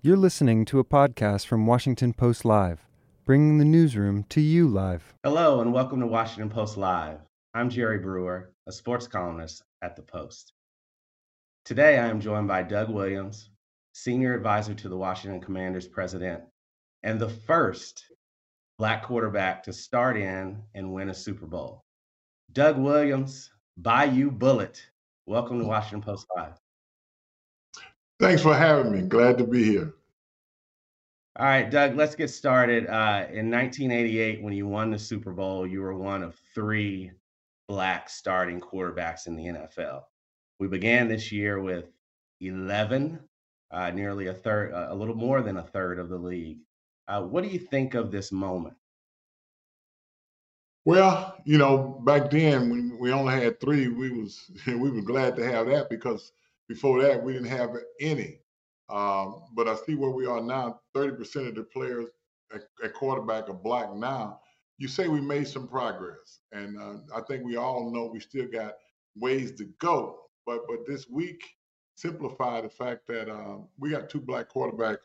You're listening to a podcast from Washington Post Live, bringing the newsroom to you live. Hello, and welcome to Washington Post Live. I'm Jerry Brewer, a sports columnist at the Post. Today, I am joined by Doug Williams, senior advisor to the Washington Commanders president, and the first black quarterback to start in and win a Super Bowl. Doug Williams, Bayou Bullet. Welcome to Washington Post Live. Thanks for having me. Glad to be here. All right, Doug, let's get started. Uh, in 1988, when you won the Super Bowl, you were one of three black starting quarterbacks in the NFL. We began this year with 11, uh, nearly a third, uh, a little more than a third of the league. Uh, what do you think of this moment? Well, you know, back then when we only had three, we was we were glad to have that because before that, we didn't have any. Um, but I see where we are now. Thirty percent of the players at, at, quarterback are black now. You say we made some progress, and uh, I think we all know we still got ways to go. But but this week simplified the fact that uh, we got two black quarterbacks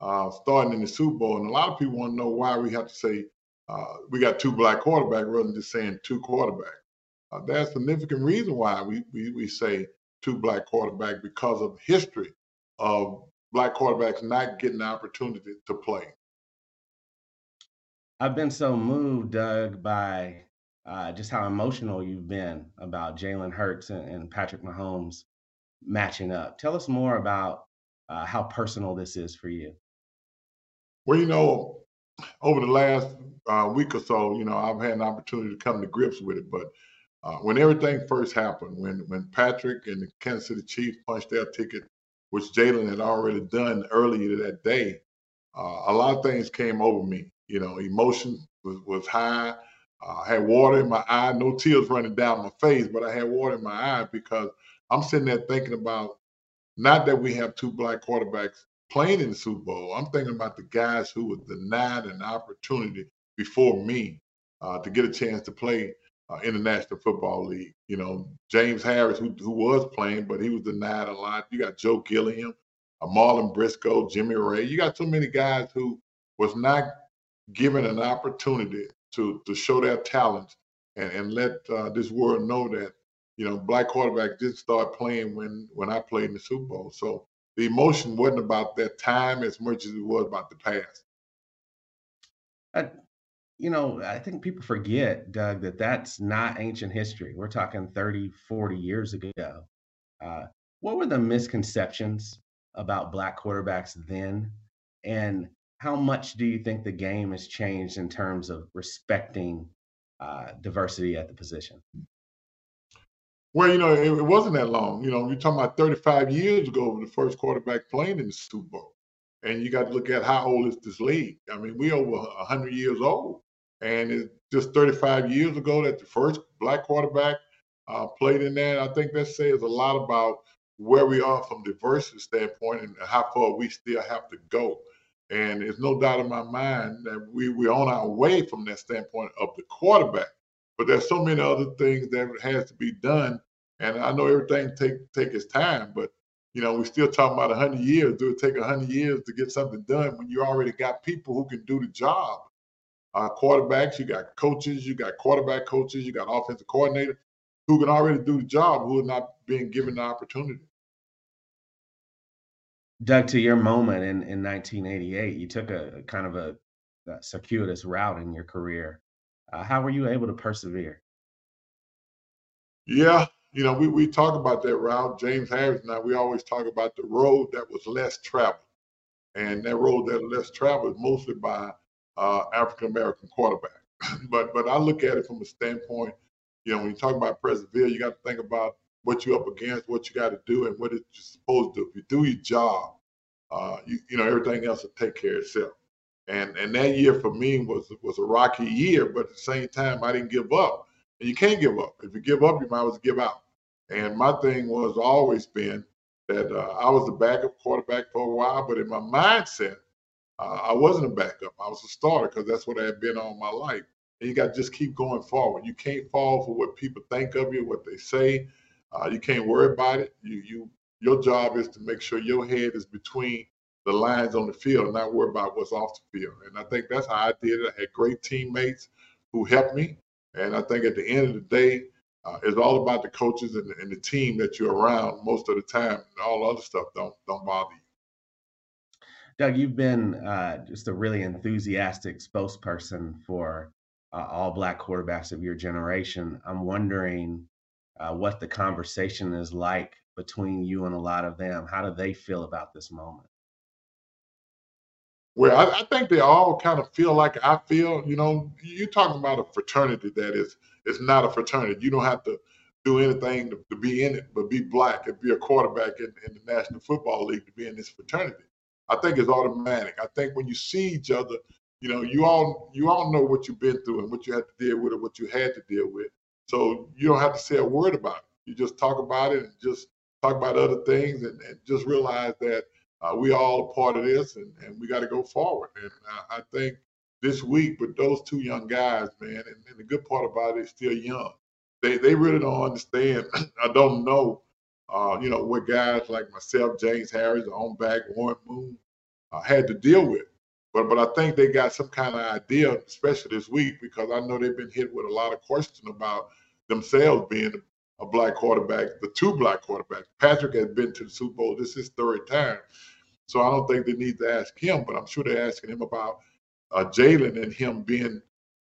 uh, starting in the Super Bowl, and a lot of people want to know why we have to say uh, we got two black quarterbacks rather than just saying two quarterbacks. Uh, there's a significant reason why we, we we say two black quarterbacks because of history of black quarterbacks not getting the opportunity to play. I've been so moved, Doug, by uh, just how emotional you've been about Jalen Hurts and, and, Patrick Mahomes matching up. Tell us more about uh, how personal this is for you. Well, you know, over the last uh, week or so, you know, I've had an opportunity to come to grips with it, but uh, when everything first happened, when when Patrick and the Kansas City Chiefs punched their ticket, which Jalen had already done earlier that day, uh, a lot of things came over me. You know, emotion was, was high. Uh, I had water in my eye, no tears running down my face, but I had water in my eye because I'm sitting there thinking about not that we have two black quarterbacks playing in the Super Bowl. I'm thinking about the guys who were denied an opportunity before me uh, to get a chance to play uh, in the National Football League. You know, James Harris, who, who was playing, but he was denied a lot. You got Joe Gilliam, uh, Marlin Briscoe, Jimmy Raye. You got so many guys who was not given an opportunity to to show their talents and, and let uh, this world know that you know black quarterback did start playing when when I played in the Super Bowl. So the emotion wasn't about that time as much as it was about the past you know, I think people forget, Doug, that that's not ancient history. We're talking 30, 40 years ago. Uh, what were the misconceptions about black quarterbacks then? And how much do you think the game has changed in terms of respecting uh, diversity at the position? Well, you know, it, it, wasn't that long. You know, you're talking about 35 years ago, when the first quarterback playing in the Super Bowl. And you got to look at how old is this league. I mean, we're over 100 years old. And it's just 35 years ago that the first black quarterback uh, played in that. I think that says a lot about where we are from diversity standpoint and how far we still have to go. And there's no doubt in my mind that we, we're on our way from that standpoint of the quarterback. But there's so many other things that has to be done. And I know everything take take its time, but you know, we're still talking about 100 years. Do it take 100 years to get something done when you already got people who can do the job? Uh, quarterbacks, you got coaches, you got quarterback coaches, you got offensive coordinator who can already do the job who are not being given the opportunity. Doug, to your moment in, in 1988, you took a, a kind of a, a, circuitous route in your career. Uh, how were you able to persevere? Yeah, you know, we, we talk about that route. James Harris and I, we always talk about the road that was less traveled. And that road that less traveled mostly by uh, African American quarterback. but but I look at it from a standpoint, you know, when you talk about persevere, you got to think about what you're up against, what you got to do, and what it's supposed to do. If you do your job, uh, you, you know everything else will take care of itself. And and that year for me was was a rocky year, but at the same time I didn't give up. And you can't give up. If you give up, you might as well give out. And my thing was always been that uh, I was the backup quarterback for a while, but in my mindset, uh, I wasn't a backup. I was a starter because that's what I had been all my life. And you got to just keep going forward. You can't fall for what people think of you, what they say. Uh, you can't worry about it. You you your job is to make sure your head is between the lines on the field and not worry about what's off the field. And I think that's how I did it. I had great teammates who helped me. And I think at the end of the day, uh, it's all about the coaches and, and, the team that you're around most of the time. All other stuff don't don't bother you. Doug, you've been uh, just a really enthusiastic spokesperson for uh, all black quarterbacks of your generation. I'm wondering uh, what the conversation is like between you and a lot of them. How do they feel about this moment? Well, I, I, think they all kind of feel like I feel. You know, you're talking about a fraternity that is is not a fraternity. You don't have to do anything to, to be in it, but be black and be a quarterback in, in, the National Football League to be in this fraternity. I think it's automatic. I think when you see each other, you know, you all you all know what you've been through and what you had to deal with and what you had to deal with. So you don't have to say a word about it. You just talk about it and just talk about other things and, and just realize that uh, we all a part of this, and, and we got to go forward. And uh, I think this week with those two young guys, man, and, and the good part about it, they're still young. They they really don't understand. I don't know, uh, you know, what guys like myself, James Harris, on back Warren Moon, uh, had to deal with. But but I think they got some kind of idea, especially this week, because I know they've been hit with a lot of question about themselves being a black quarterback, the two black quarterbacks. Patrick has been to the Super Bowl. This is his third time. So I don't think they need to ask him, but I'm sure they're asking him about uh, Jalen and him being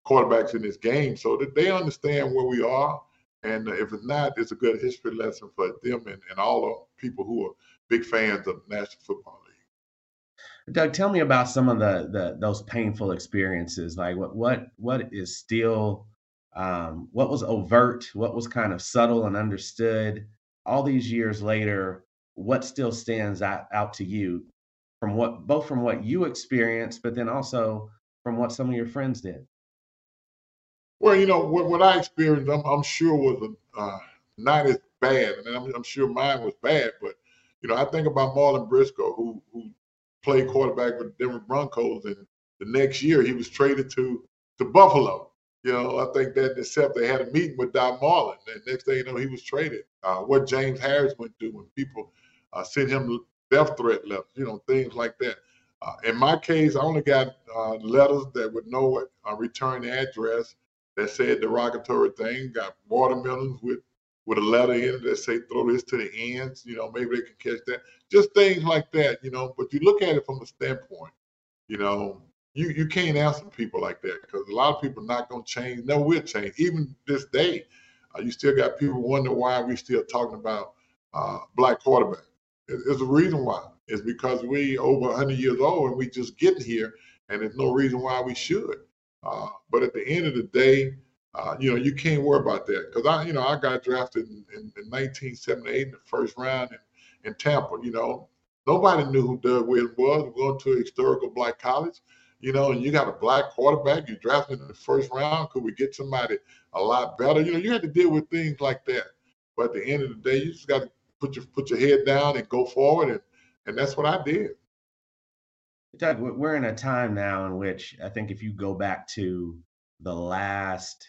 quarterbacks in this game so that they understand where we are. And if it's not, it's a good history lesson for them and, and all the people who are big fans of National Football League. Doug, tell me about some of the, the those painful experiences. Like what what what is still um, what was overt, what was kind of subtle and understood. All these years later, what still stands out, out to you from what both from what you experienced, but then also from what some of your friends did? Well, you know what, what I experienced, I'm, I'm sure was uh, not as bad, and I'm, I'm, sure mine was bad. But you know, I think about Marlin Briscoe, who who played quarterback with the Denver Broncos, and the next year he was traded to to Buffalo. You know, I think that except they had a meeting with Don Marlin, and next thing you know, he was traded. Uh, what James Harris went through when people uh, sent him death threat letters, you know, things like that. Uh, in my case, I only got uh, letters that would know a return address that said derogatory thing. Got watermelons with with a letter in it that say throw this to the ends. You know, maybe they can catch that. Just things like that. You know, but you look at it from a standpoint. You know, you you can't answer people like that because a lot of people not going to change. Never will change. Even this day, uh, you still got people wonder why we still talking about uh, black quarterback. There's a reason why. It's because we over 100 years old and we just getting here, and there's no reason why we should. Uh, but at the end of the day, uh, you know, you can't worry about that because I, you know, I got drafted in, in, in 1978 in the first round in, in Tampa. You know, nobody knew who Doug Williams was. We're going to a historical black college you know, and you got a black quarterback, you drafted in the first round. Could we get somebody a lot better? You know, you had to deal with things like that. But at the end of the day, you just got to put your put your head down and go forward, and and that's what I did. Doug, we're in a time now in which I think if you go back to the last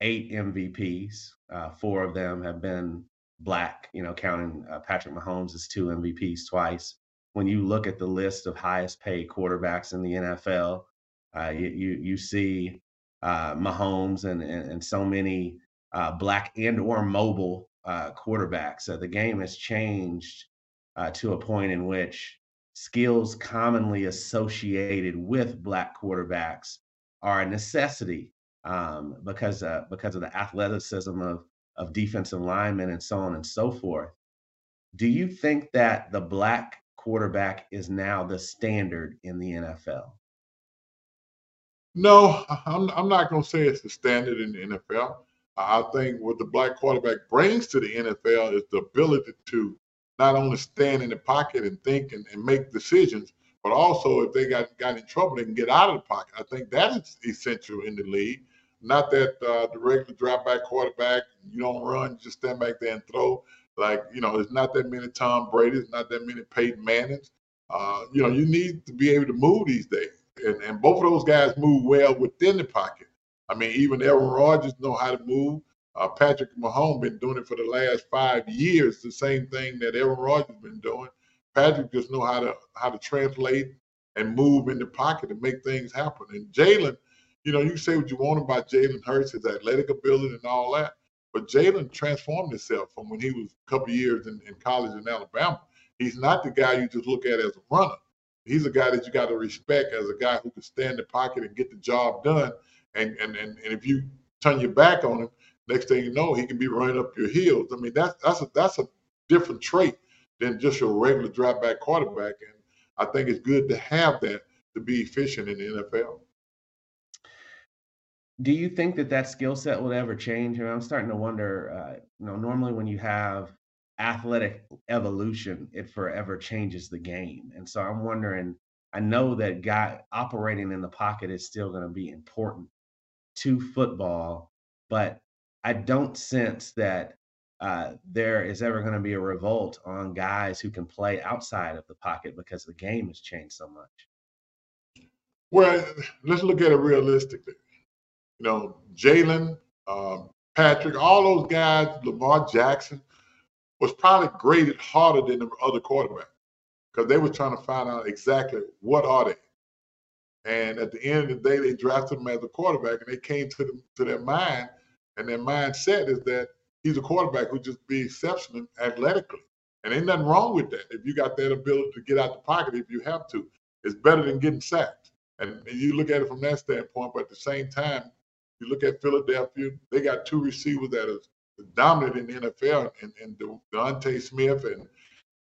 eight MVPs, uh, four of them have been black. You know, counting uh, Patrick Mahomes as two MVPs twice when you look at the list of highest paid quarterbacks in the NFL, uh, you, you, you see uh, Mahomes and, and, and so many uh, black and or mobile uh, quarterbacks. So the game has changed to a point in which skills commonly associated with black quarterbacks are a necessity um, because uh, because of the athleticism of of defensive linemen and so on and so forth. Do you think that the black quarterback is now the standard in the NFL? No, I'm, I'm not going to say it's the standard in the NFL. I think what the black quarterback brings to the NFL is the ability to not only stand in the pocket and think and, and make decisions, but also if they got got in trouble, they can get out of the pocket. I think that is essential in the league. Not that uh, the regular drop back quarterback, you don't run, you just stand back there and throw. Like, you know, there's not that many Tom Brady's, not that many Peyton Manning's. Uh, you know, you need to be able to move these days. And, and both of those guys move well within the pocket. I mean, even Aaron Rodgers know how to move. Uh, Patrick Mahomes been doing it for the last five years, the same thing that Aaron Rodgers been doing. Patrick just know how to how to translate and move in the pocket and make things happen. And Jalen, you know, you say what you want about Jalen Hurts, his athletic ability and all that, but Jalen transformed himself from when he was a couple years in, in college in Alabama. He's not the guy you just look at as a runner. He's a guy that you got to respect as a guy who can stand the pocket and get the job done. And and and, and if you turn your back on him, next thing you know, he can be running up your heels. I mean, that's that's a that's a different trait than just your regular drop back quarterback. And I think it's good to have that to be efficient in the NFL. Do you think that that skill set will ever change? I mean, I'm starting to wonder. Uh, you know, normally when you have athletic evolution, it forever changes the game, and so I'm wondering. I know that guy operating in the pocket is still going to be important to football, but I don't sense that uh, there is ever going to be a revolt on guys who can play outside of the pocket because the game has changed so much. Well, let's look at it realistically. You know, Jalen, um, Patrick, all those guys, Lamar Jackson, was probably graded harder than the other quarterbacks because they were trying to find out exactly what are they. And at the end of the day, they drafted him as a quarterback, and they came to them to their mind, and their mindset is that he's a quarterback who just be exceptional athletically. And ain't nothing wrong with that. If you got that ability to get out the pocket if you have to, it's better than getting sacked. And you look at it from that standpoint, but at the same time, you look at Philadelphia, they got two receivers that are dominant in the NFL and, and DeVonta Smith and,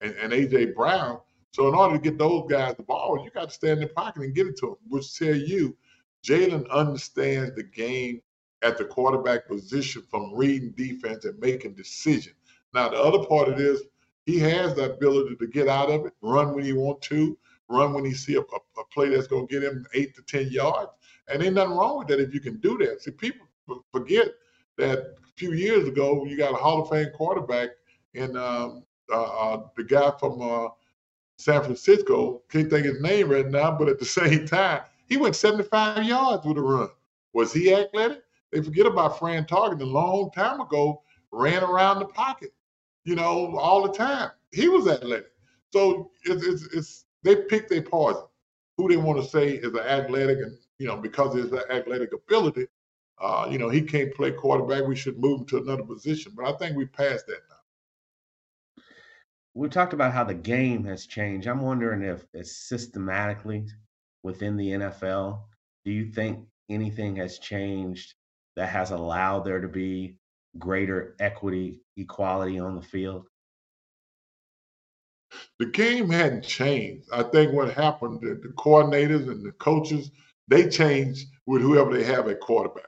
and, and AJ Brown. So in order to get those guys the ball, you got to stand in the pocket and get it to them, which tell you Jalen understands the game at the quarterback position from reading defense and making decisions. Now, the other part of this, he has the ability to get out of it, run when he want to, run when he see a, a, play that's going to get him eight to 10 yards. And ain't nothing wrong with that if you can do that. See, people forget that a few years ago, you got a Hall of Fame quarterback in um, uh, uh, the guy from uh, San Francisco, can't think his name right now, but at the same time, he went 75 yards with a run. Was he athletic? They forget about Fran Tarkenton a long time ago, ran around the pocket, you know, all the time. He was athletic. So it's, it's, it's they pick their poison. Who they want to say is an athletic, and you know, because of his athletic ability, uh, you know, he can't play quarterback. We should move him to another position. But I think we passed that now. We talked about how the game has changed. I'm wondering if it's systematically within the NFL. Do you think anything has changed that has allowed there to be greater equity, equality on the field? The game hadn't changed. I think what happened, the, coordinators and the coaches, they changed with whoever they have at quarterback.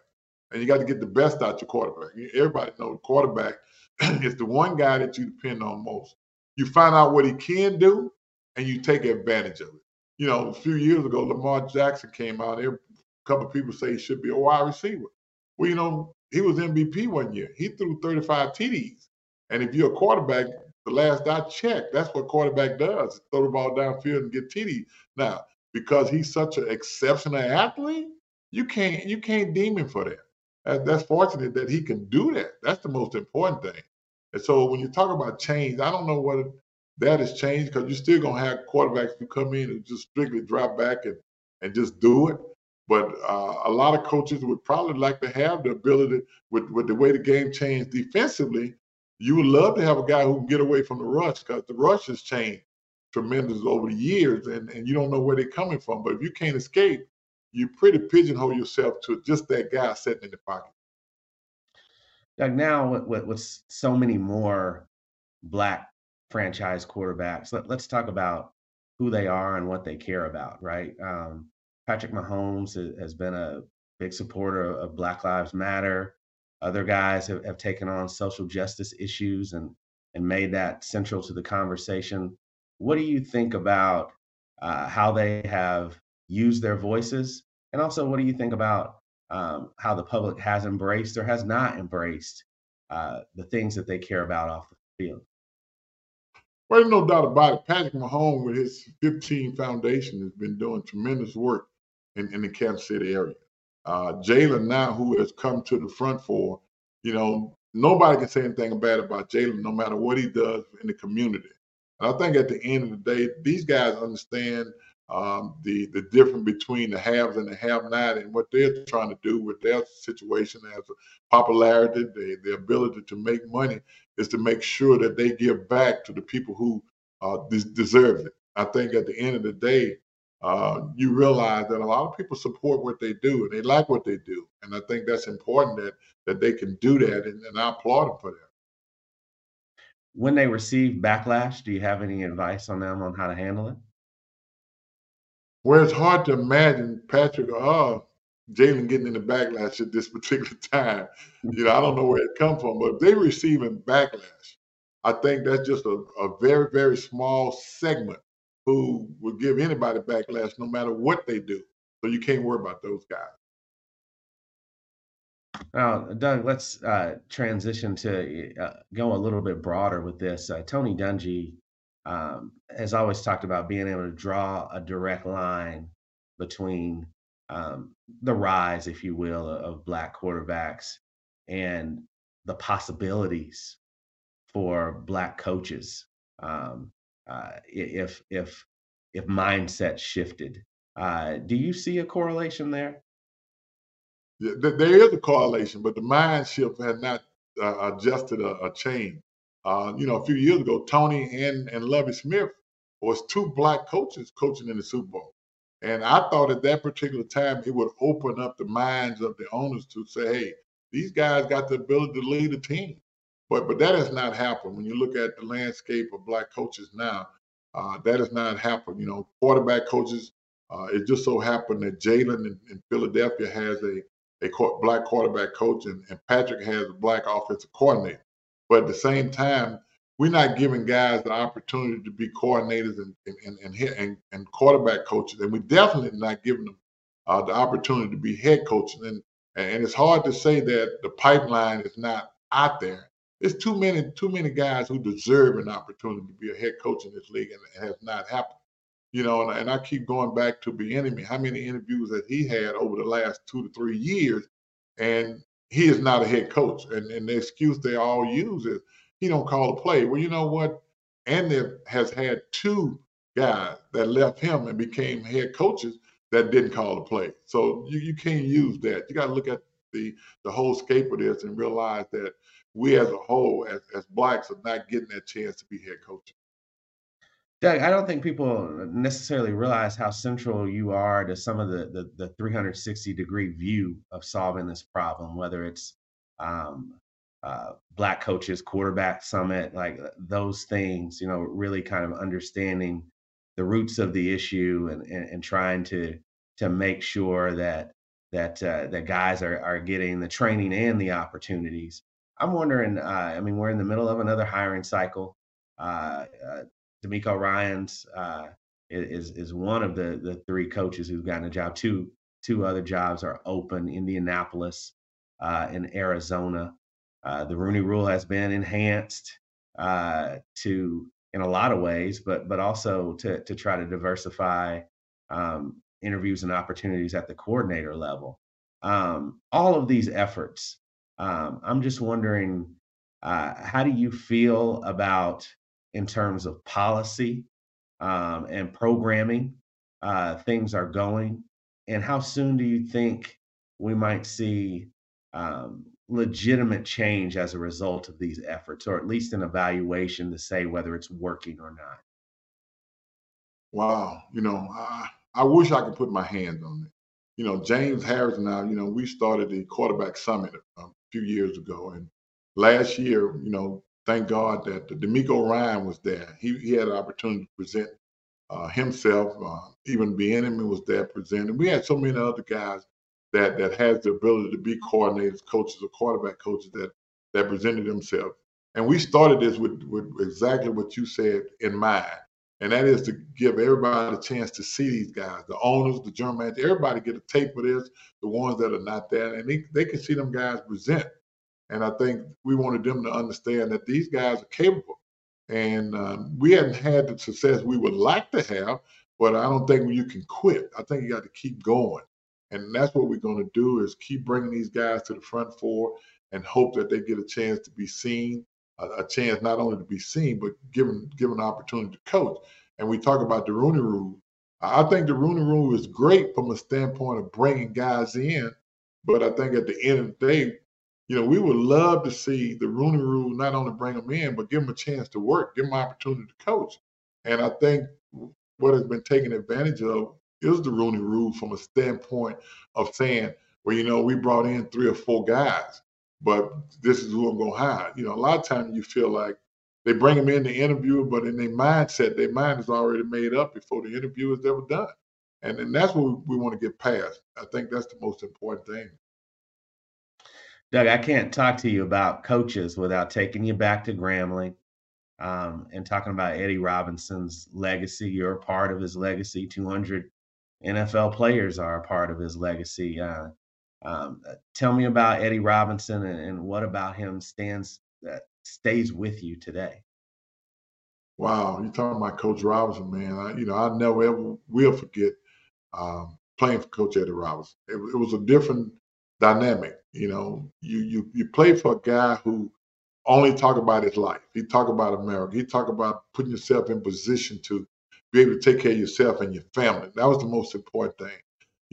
And you got to get the best out your quarterback. Everybody knows quarterback is the one guy that you depend on most. You find out what he can do and you take advantage of it. You know, a few years ago, Lamar Jackson came out. A couple of people say he should be a wide receiver. Well, you know, he was MVP one year. He threw 35 TDs. And if you're a quarterback, the last I checked, that's what quarterback does: throw the ball downfield and get TD. Now, because he's such an exceptional athlete, you can't you can't deem him for that. that. That's fortunate that he can do that. That's the most important thing. And so when you talk about change, I don't know what that has changed because you're still gonna have quarterbacks who come in and just strictly drop back and and just do it. But uh, a lot of coaches would probably like to have the ability, with, with the way the game changed defensively, you would love to have a guy who can get away from the rush because the rush has changed tremendous over the years and, and you don't know where they're coming from. But if you can't escape, you pretty pigeonhole yourself to just that guy sitting in the pocket. Like now with, with, with so many more black franchise quarterbacks, let, us talk about who they are and what they care about, right? Um, Patrick Mahomes has been a big supporter of Black Lives Matter. Other guys have, have taken on social justice issues, and and made that central to the conversation. What do you think about uh, how they have used their voices? And also, what do you think about um, how the public has embraced or has not embraced uh, the things that they care about off the field? Well, there's no doubt about it. Patrick Mahomes, with his 15 Foundation, has been doing tremendous work in, in the Kansas City area. Uh, Jalen now, who has come to the front for, you know, nobody can say anything bad about Jalen, no matter what he does in the community. And I think at the end of the day, these guys understand um, the the difference between the haves and the have-not, and what they're trying to do with their situation as a popularity, the the ability to make money, is to make sure that they give back to the people who uh, des- deserve it. I think at the end of the day, uh, you realize that a lot of people support what they do and they like what they do, and I think that's important that that they can do that, and, and I applaud them for that. When they receive backlash, do you have any advice on them on how to handle it? Well, it's hard to imagine Patrick or uh, Jalen getting in the backlash at this particular time. You know, I don't know where it comes from, but if they're receiving backlash, I think that's just a, a very, very small segment who will give anybody backlash no matter what they do. So you can't worry about those guys. Now, Doug, let's uh, transition to uh, go a little bit broader with this. Uh, Tony Dungy um, has always talked about being able to draw a direct line between um, the rise, if you will, of black quarterbacks and the possibilities for black coaches um, uh, if if if mindset shifted. Uh, do you see a correlation there? Yeah, there is a correlation, but the mind shift has not uh, adjusted a, a change. Uh, you know, a few years ago, Tony and, and Lovie Smith was two black coaches coaching in the Super Bowl. And I thought at that particular time it would open up the minds of the owners to say, hey, these guys got the ability to lead a team. But but that has not happened. When you look at the landscape of black coaches now, uh, that has not happened. You know, quarterback coaches, uh, it just so happened that Jalen in, in, Philadelphia has a, a black quarterback coach and, and Patrick has a black offensive coordinator. But at the same time, we're not giving guys the opportunity to be coordinators and and and, and, and quarterback coaches, and we're definitely not giving them uh, the opportunity to be head coaches. And and it's hard to say that the pipeline is not out there. There's too many too many guys who deserve an opportunity to be a head coach in this league, and it has not happened. You know, and, and I keep going back to Bieniemy. How many interviews that he had over the last two to three years, and he is not a head coach. And, and the excuse they all use is he don't call a play. Well, you know what? Andy has had two guys that left him and became head coaches that didn't call the play. So you, you can't use that. You got to look at the the whole scape of this and realize that we as a whole, as, as blacks, are not getting that chance to be head coaches. Doug, I don't think people necessarily realize how central you are to some of the, the, the 360 degree view of solving this problem, whether it's um, uh, Black Coaches Quarterback Summit, like uh, those things, you know, really kind of understanding the roots of the issue and, and, and trying to to make sure that that uh, that guys are, are getting the training and the opportunities. I'm wondering, uh, I mean, we're in the middle of another hiring cycle. Uh, uh DeMeco Ryans uh, is is one of the the three coaches who's gotten a job. Two two other jobs are open: Indianapolis uh, and Arizona. Uh, the Rooney Rule has been enhanced uh, to in a lot of ways, but but also to to try to diversify um, interviews and opportunities at the coordinator level. Um, all of these efforts. Um, I'm just wondering, uh, how do you feel about in terms of policy um, and programming uh, things are going? And how soon do you think we might see um, legitimate change as a result of these efforts, or at least an evaluation to say whether it's working or not? Wow, you know, I, I wish I could put my hands on it. You know, James Harris and I, you know, we started the quarterback summit a few years ago, and last year, you know, thank God that DeMeco Ryan was there. He, he had an opportunity to present uh, himself. Uh, even Bieniemy was there presenting. We had so many other guys that that has the ability to be coordinators, coaches, or quarterback coaches that that presented themselves. And we started this with, with exactly what you said in mind. And that is to give everybody a chance to see these guys, the owners, the general manager, everybody get a tape of this, the ones that are not there, and they, they can see them guys present. And I think we wanted them to understand that these guys are capable. And um, we hadn't had the success we would like to have, but I don't think you can quit. I think you got to keep going. And that's what we're going to do is keep bringing these guys to the front four and hope that they get a chance to be seen, a, a chance not only to be seen, but given given an opportunity to coach. And we talk about the Rooney Rule. I think the Rooney Rule is great from a standpoint of bringing guys in, but I think at the end of the day, you know, we would love to see the Rooney Rule not only bring them in, but give them a chance to work, give them an opportunity to coach. And I think what has been taken advantage of is the Rooney Rule from a standpoint of saying, well, you know, we brought in three or four guys, but this is who I'm going to hire. You know, a lot of times you feel like they bring them in to interview, but in their mindset, their mind is already made up before the interview is ever done. And, and that's what we, want to get past. I think that's the most important thing. Doug, I can't talk to you about coaches without taking you back to Grambling um, and talking about Eddie Robinson's legacy. You're a part of his legacy. 200 NFL players are a part of his legacy. Uh, um, uh, tell me about Eddie Robinson and, and, what about him stands that stays with you today. Wow, you're talking about Coach Robinson, man. I, you know, I never ever will forget um, playing for Coach Eddie Robinson. It, it was a different dynamic. You know, you you you play for a guy who only talk about his life. He talk about America. He talk about putting yourself in position to be able to take care of yourself and your family. That was the most important thing.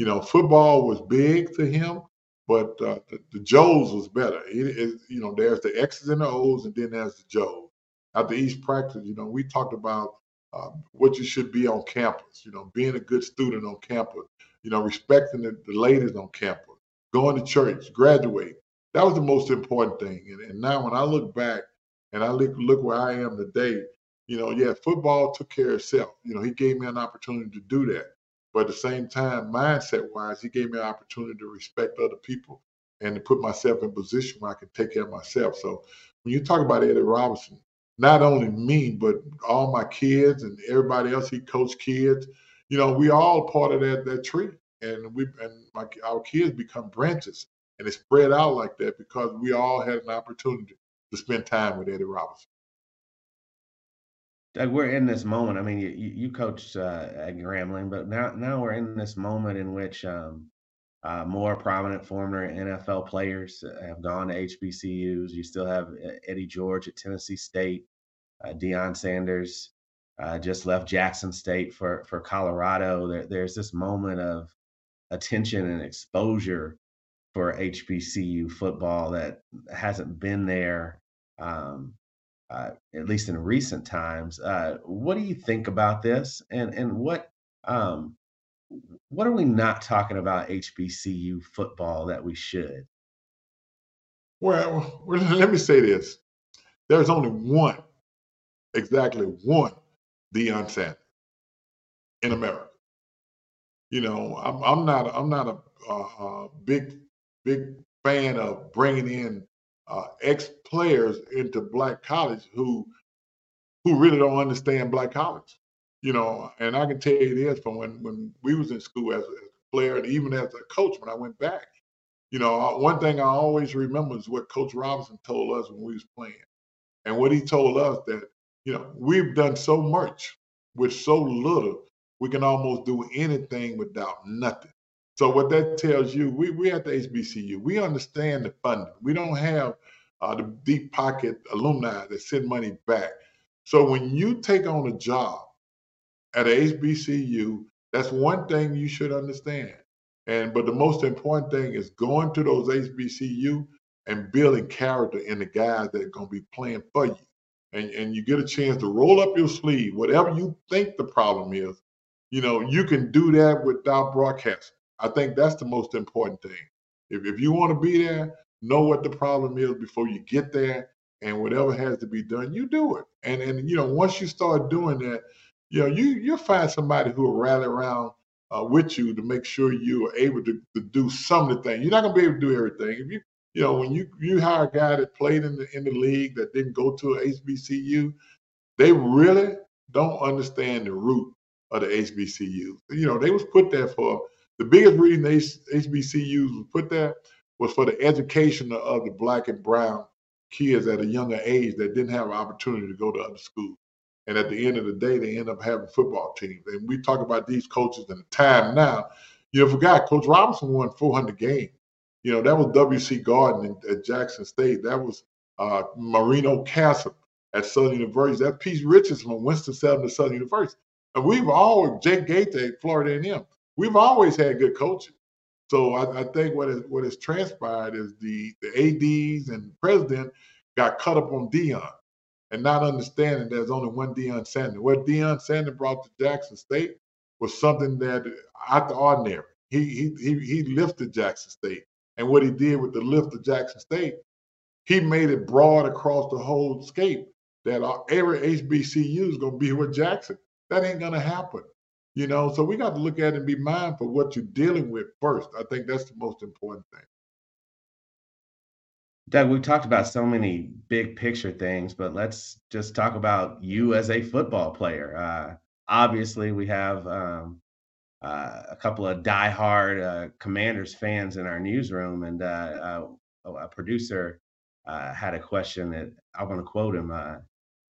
You know, football was big to him, but uh, the, the Joes was better. It, it, you know, there's the X's and the O's, and then there's the Joes. After each practice, you know, we talked about uh, what you should be on campus. You know, being a good student on campus. You know, respecting the, the ladies on campus going to church, graduate. That was the most important thing. And, and now when I look back and I look, look where I am today, you know, yeah, football took care of itself. You know, he gave me an opportunity to do that. But at the same time, mindset wise, he gave me an opportunity to respect other people and to put myself in a position where I can take care of myself. So when you talk about Eddie Robinson, not only me, but all my kids and everybody else he coached kids, you know, we all part of that that tree and we and my, our kids become branches and it spread out like that because we all had an opportunity to spend time with Eddie Robinson. Doug, we're in this moment. I mean, you, you coached uh, at Grambling, but now now we're in this moment in which um, uh, more prominent former NFL players have gone to HBCUs. You still have uh, Eddie George at Tennessee State, uh, Deion Sanders uh, just left Jackson State for for Colorado. There, there's this moment of attention and exposure for HBCU football that hasn't been there, um, uh, at least in recent times. Uh, what do you think about this, and and what um, what are we not talking about HBCU football that we should? Well, let me say this: there's only one, exactly one, Deion Sanders in America. You know, I'm, I'm not I'm not a, a, a big big fan of bringing in uh, ex players into black college who who really don't understand black college. You know, and I can tell you this from when when we was in school as, as a player and even as a coach when I went back. You know, one thing I always remember is what Coach Robinson told us when we was playing, and what he told us that you know we've done so much with so little we can almost do anything without nothing. So what that tells you, we we at the HBCU, we understand the funding. We don't have uh, the deep pocket alumni that send money back. So when you take on a job at a HBCU, that's one thing you should understand. And but the most important thing is going to those HBCU and building character in the guys that are going to be playing for you. And, and you get a chance to roll up your sleeve, whatever you think the problem is, you know, you can do that without broadcasting. I think that's the most important thing. If, if you want to be there, know what the problem is before you get there, and whatever has to be done, you do it. And and you know, once you start doing that, you know, you you'll find somebody who will rally around uh, with you to make sure you are able to, to do some of the things. You're not gonna be able to do everything. If you You know, when you you hire a guy that played in the in the league that didn't go to a HBCU, they really don't understand the root of the HBCU. You know, they was put there for the biggest reason HBCUs was put there was for the education of the black and brown kids at a younger age that didn't have an opportunity to go to other schools. And at the end of the day, they end up having football teams. And we talk about these coaches in the time now. You know, forgot Coach Robinson won 400 games. You know, that was W.C. Gorden at Jackson State. That was uh, Marino Casem at Southern University. That Pete Richards from Winston-Salem to Southern University. And we've all, Jake Gaither at Florida A&M, we've always had good coaches. So I, I think what is what has transpired is the the ads and president got caught up on Deion and not understanding there's only one Deion Sanders. What Deion Sanders brought to Jackson State was something that out the ordinary. He he he he lifted Jackson State, and what he did with the lift of Jackson State, he made it broad across the whole scape that every HBCU is going to be with Jackson. That ain't going to happen. You know, so we got to look at it and be mindful what you're dealing with first. I think that's the most important thing. Doug, we've talked about so many big picture things, but let's just talk about you as a football player. Uh, obviously, we have um, uh, a couple of diehard uh, Commanders fans in our newsroom, and uh, uh, a producer uh, had a question that I want to quote him.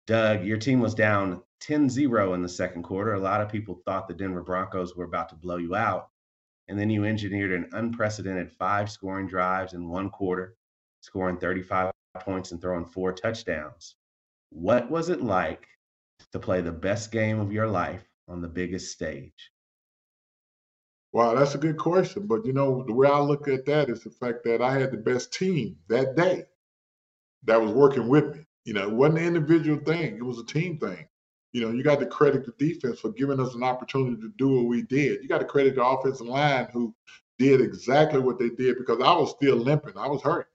Doug, your team was down 10 0 in the second quarter. A lot of people thought the Denver Broncos were about to blow you out. And then you engineered an unprecedented five scoring drives in one quarter, scoring 35 points and throwing four touchdowns. What was it like to play the best game of your life on the biggest stage? Wow, that's a good question. But you know, the way I look at that is the fact that I had the best team that day that was working with me. You know, it wasn't an individual thing, it was a team thing. You know, you got to credit the defense for giving us an opportunity to do what we did. You got to credit the offensive line who did exactly what they did because I was still limping. I was hurt.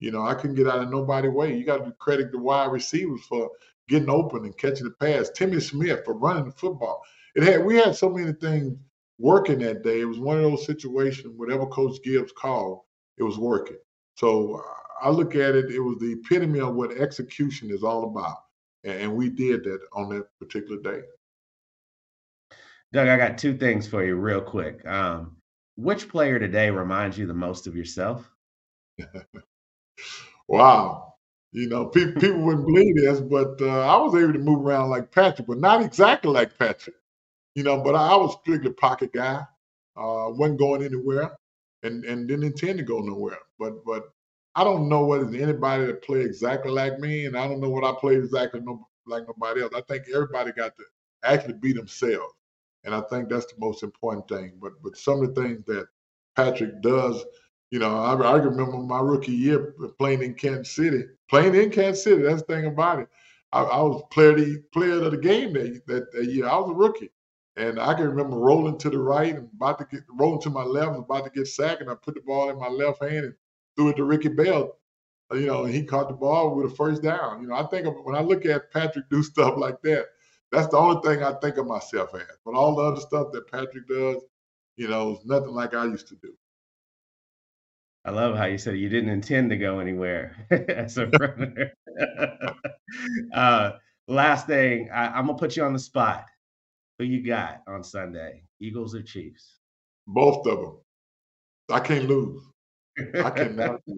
You know, I couldn't get out of nobody way. You got to credit the wide receivers for getting open and catching the pass. Timmy Smith for running the football. It had we had so many things working that day. It was one of those situations. Whatever Coach Gibbs called, it was working. So uh, I look at it. It was the epitome of what execution is all about and we did that on that particular day. Doug, I got two things for you, real quick. Um, which player today reminds you the most of yourself? wow. You know, people, people wouldn't believe this, but uh, I was able to move around like Patrick, but not exactly like Patrick. You know, but I, I was strictly pocket guy. Uh, wasn't going anywhere, and and didn't intend to go nowhere. But but I don't know whether anybody that play exactly like me, and I don't know what I play exactly no, like nobody else. I think everybody got to actually be themselves, and I think that's the most important thing. But but some of the things that Patrick does, you know, I, I remember my rookie year playing in Kansas City, playing in Kansas City. That's the thing about it. I, I was player the player of the game that, that that year. I was a rookie. And I can remember rolling to the right and about to get rolling to my left, and about to get sacked, and I put the ball in my left hand and threw it to Ricky Bell, you know, and he caught the ball with a first down. You know, I think of, when I look at Patrick do stuff like that, that's the only thing I think of myself as. But all the other stuff that Patrick does, you know, is nothing like I used to do. I love how you said you didn't intend to go anywhere as a runner. uh, last thing, I, I'm gonna put you on the spot. Who you got on Sunday? Eagles or Chiefs? Both of them. I can't lose. I cannot.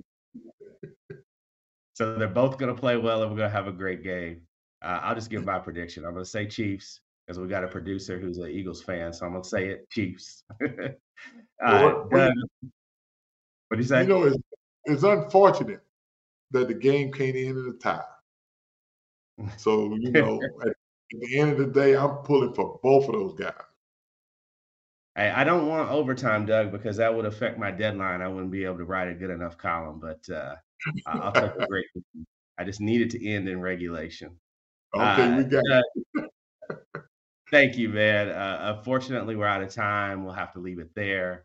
so they're both going to play well, and we're going to have a great game. Uh, I'll just give my prediction. I'm going to say Chiefs because we got a producer who's an Eagles fan, so I'm going to say it Chiefs. uh, what, do you say? You know, it's, it's unfortunate that the game came in at a tie. So you know, at the end of the day, I'm pulling for both of those guys. I, I don't want overtime, Doug, because that would affect my deadline. I wouldn't be able to write a good enough column, but uh, I'll take a break. I just need it to end in regulation. Okay, uh, we got uh, Thank you, man. Uh, unfortunately, we're out of time. We'll have to leave it there.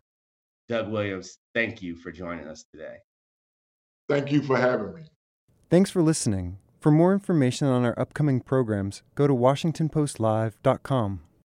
Doug Williams, thank you for joining us today. Thank you for having me. Thanks for listening. For more information on our upcoming programs, go to WashingtonPostLive.com.